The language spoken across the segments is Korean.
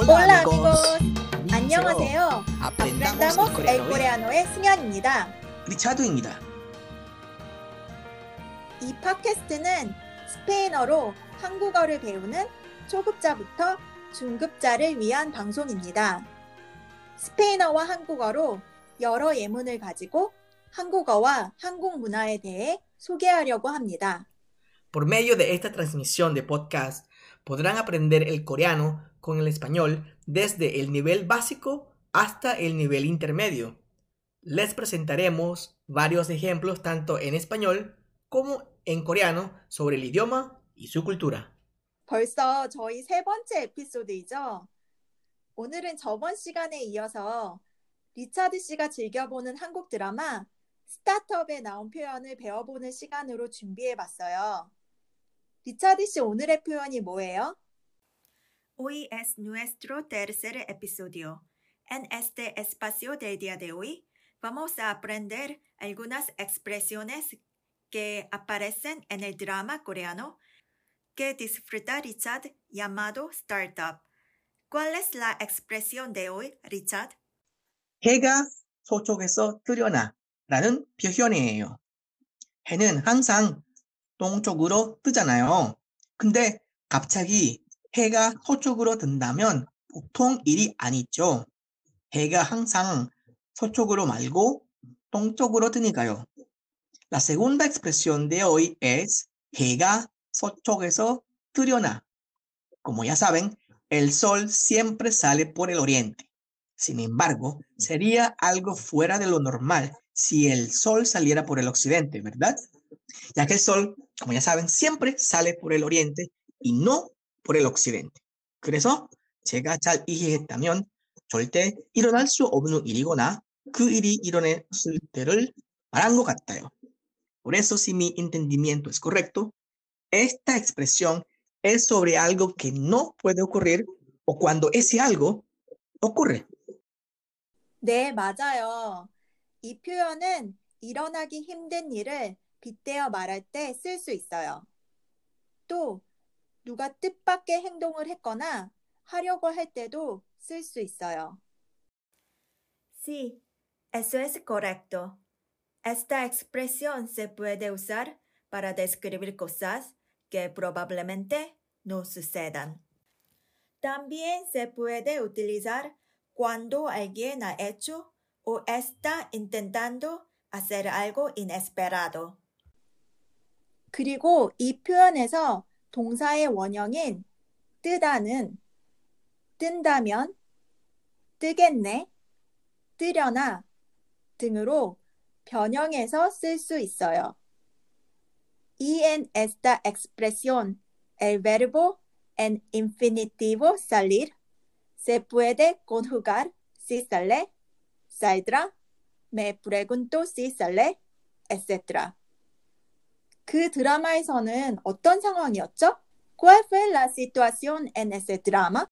Hola amigos. 안녕하세요. Aprendamos el coreano의 승현입니다. 리차드입니다. 이 팟캐스트는 스페인어로 한국어를 배우는 초급자부터 중급자를 위한 방송입니다. 스페인어와 한국어로 여러 예문을 가지고 한국어와 한국 문화에 대해 소개하려고 합니다. Por medio de esta transmisión de podcast podrán aprender el coreano con el español desde el nivel básico hasta el nivel intermedio. Les presentaremos varios ejemplos tanto en español como en coreano sobre el idioma y su cultura. 벌써 저희 세 번째 에피소드이죠. 오늘은 저번 시간에 이어서 리차드 씨가 즐겨보는 한국 드라마 스타트업에 나온 표현을 배워보는 시간으로 준비해봤어요. 리차드 씨 오늘의 표현이 뭐예요? Hoy es nuestro tercer episodio. En este espacio del día de hoy vamos a aprender algunas expresiones que aparecen en el drama coreano que disfruta Richard llamado Startup. ¿Cuál es la expresión de hoy, Richard? 해가 서쪽에서 뜨려나 라는 표현이에요. 해는 항상 동쪽으로 뜨잖아요. 근데 갑자기 해가 서쪽으로 든다면 보통 일이 아니죠. 해가 항상 서쪽으로 말고 동쪽으로 뜨니까요. La segunda expresión de hoy es 해가 서쪽에서 뜨려나. Como ya saben, el sol siempre sale por el oriente. Sin embargo, sería algo fuera de lo normal si el sol saliera por el occidente, ¿verdad? Ya que el sol, como ya saben, siempre sale por el oriente y no por el occidente. 그래서 제가 잘 이해했다면 절대 일어날 수 없는 일이거나 그 일이 일어났을 때를 말한 것 같아요. Por eso, si mi entendimiento es correcto, esta expresión es sobre algo que no puede ocurrir o cuando ese algo ocurre. 네, 맞아요. 이 표현은 일어나기 힘든 일을 빗대어 말할 때 쓸 수 있어요. 또 누가 뜻밖의 행동을 했거나 하려고 할 때도 쓸 수 있어요. Sí, eso es correcto. Esta expresión se puede usar para describir cosas que probablemente no sucedan. También se puede utilizar cuando alguien ha hecho o está intentando hacer algo inesperado. 그리고 이 표현에서 동사의 원형인 뜨다는 뜬다면, 뜨겠네, 뜨려나 등으로 변형해서 쓸 수 있어요. Y en esta expresión, el verbo en infinitivo salir se puede conjugar si sale, saldrá, me pregunto si sale, etc. 그 드라마에서는 어떤 상황이었죠? ¿Cuál fue la situación en ese drama?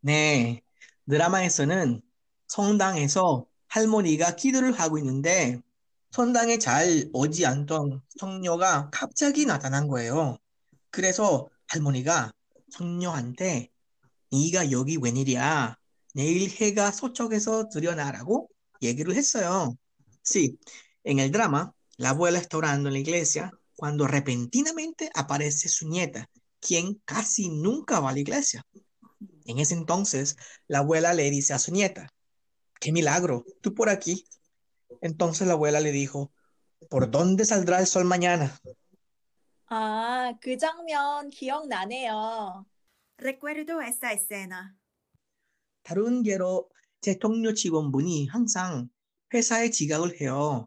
네, 드라마에서는 성당에서 할머니가 기도를 하고 있는데 성당에 잘 오지 않던 성녀가 갑자기 나타난 거예요. 그래서 할머니가 성녀한테 네가 여기 웬일이야? 내일 해가 서쪽에서 들여나라고 얘기를 했어요. Sí, en el drama, la abuela está orando en la iglesia cuando repentinamente aparece su nieta, quien casi nunca va a la iglesia. En ese entonces, la abuela le dice a su nieta, ¡qué milagro! ¿Tú por aquí? Entonces la abuela le dijo, ¿por dónde saldrá el sol mañana? 아, 그 장면 기억나네요. Recuerdo esta escena. 다른 예로 제 동료 직원분이 항상 회사에 지각을 해요.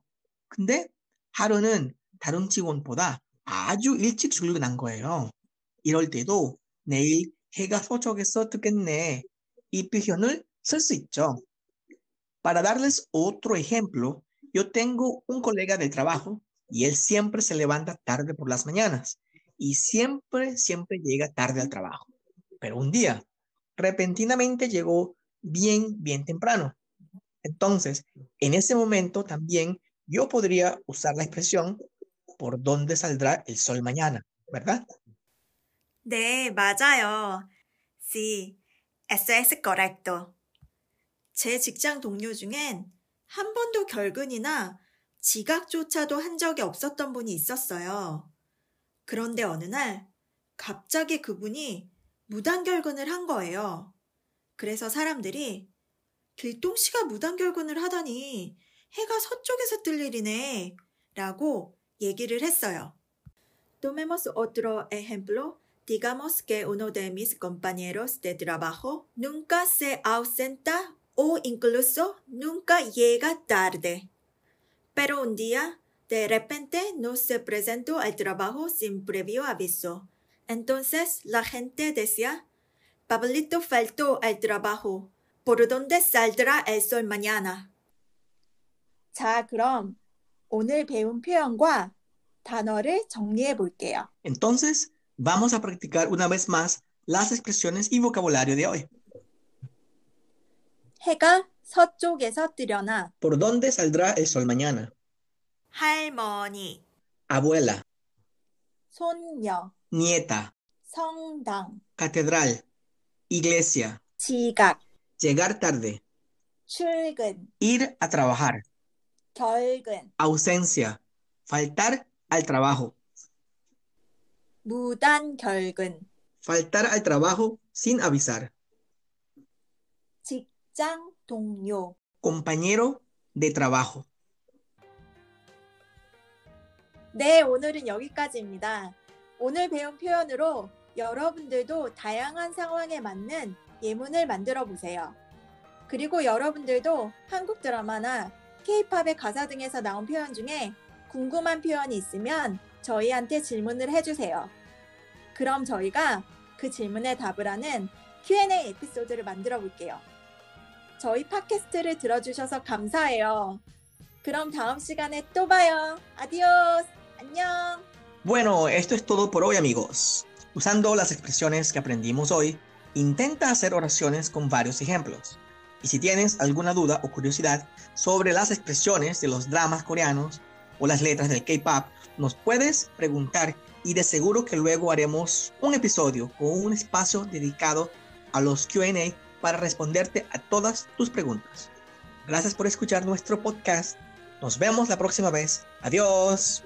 근데 하루는 다른 직원보다 아주 일찍 출근한 거예요. 이럴 때도 내일 해가 서쪽에서 뜨겠네. 이 표현을 쓸 수 있죠. Para darles otro ejemplo, yo tengo un colega del trabajo y él siempre se levanta tarde por las mañanas y siempre, siempre llega tarde al trabajo. Pero un día, repentinamente llegó bien, bien temprano. Entonces, en ese momento también yo podría usar la expresión por dónde saldrá el sol mañana, ¿verdad? 네, 맞아요. Sí, Ese es correcto. 제 직장 동료 중엔 한 번도 결근이나 지각조차도 한 적이 없었던 분이 있었어요. 그런데 어느 날 갑자기 그분이 무단결근을 한 거예요. 그래서 사람들이 길동 씨가 무단결근을 하다니 해가 서쪽에서 뜰 일이네 라고 얘기를 했어요. Tomemos otro ejemplo. Digamos que uno de mis compañeros de trabajo nunca se ausenta o incluso nunca llega tarde. Pero un día, de repente, no se presentó al trabajo sin previo aviso. Entonces la gente decía, Pablito faltó al trabajo. ¿Por dónde saldrá el sol mañana? 자, 그럼 오늘 배운 표현과 단어를 정리해 볼게요. Entonces, vamos a practicar una vez más las expresiones y vocabulario de hoy. 해가 서쪽에서 뜨려나 ¿Por dónde saldrá el sol mañana? 할머니, Abuela, 손녀, nieta, 성당, catedral, iglesia, 지각, llegar tarde, 출근, ir a trabajar, 결근, ausencia, faltar al trabajo, 무단 결근, faltar al trabajo sin avisar, 직장 동료. compañero de trabajo. 네, 오늘은 여기까지입니다. 오늘 배운 표현으로 여러분들도 다양한 상황에 맞는 예문을 만들어 보세요. 그리고 여러분들도 한국 드라마나 케이팝의 가사 등에서 나온 표현 중에 궁금한 표현이 있으면 저희한테 질문을 해주세요. 그럼 저희가 그 질문에 답을 하는 Q&A 에피소드를 만들어 볼게요. 저희 팟캐스트를 들어주셔서 감사해요. 그럼 다음 시간에 또 봐요. 아디오스. 안녕. Bueno, esto es todo por hoy amigos. Usando las expresiones que aprendimos hoy, intenta hacer oraciones con varios ejemplos. Y si tienes alguna duda o curiosidad sobre las expresiones de los dramas coreanos o las letras del K-pop, nos puedes preguntar y de seguro que luego haremos un episodio con un espacio dedicado a los QA para responderte a todas tus preguntas. Gracias por escuchar nuestro podcast. Nos vemos la próxima vez. Adiós.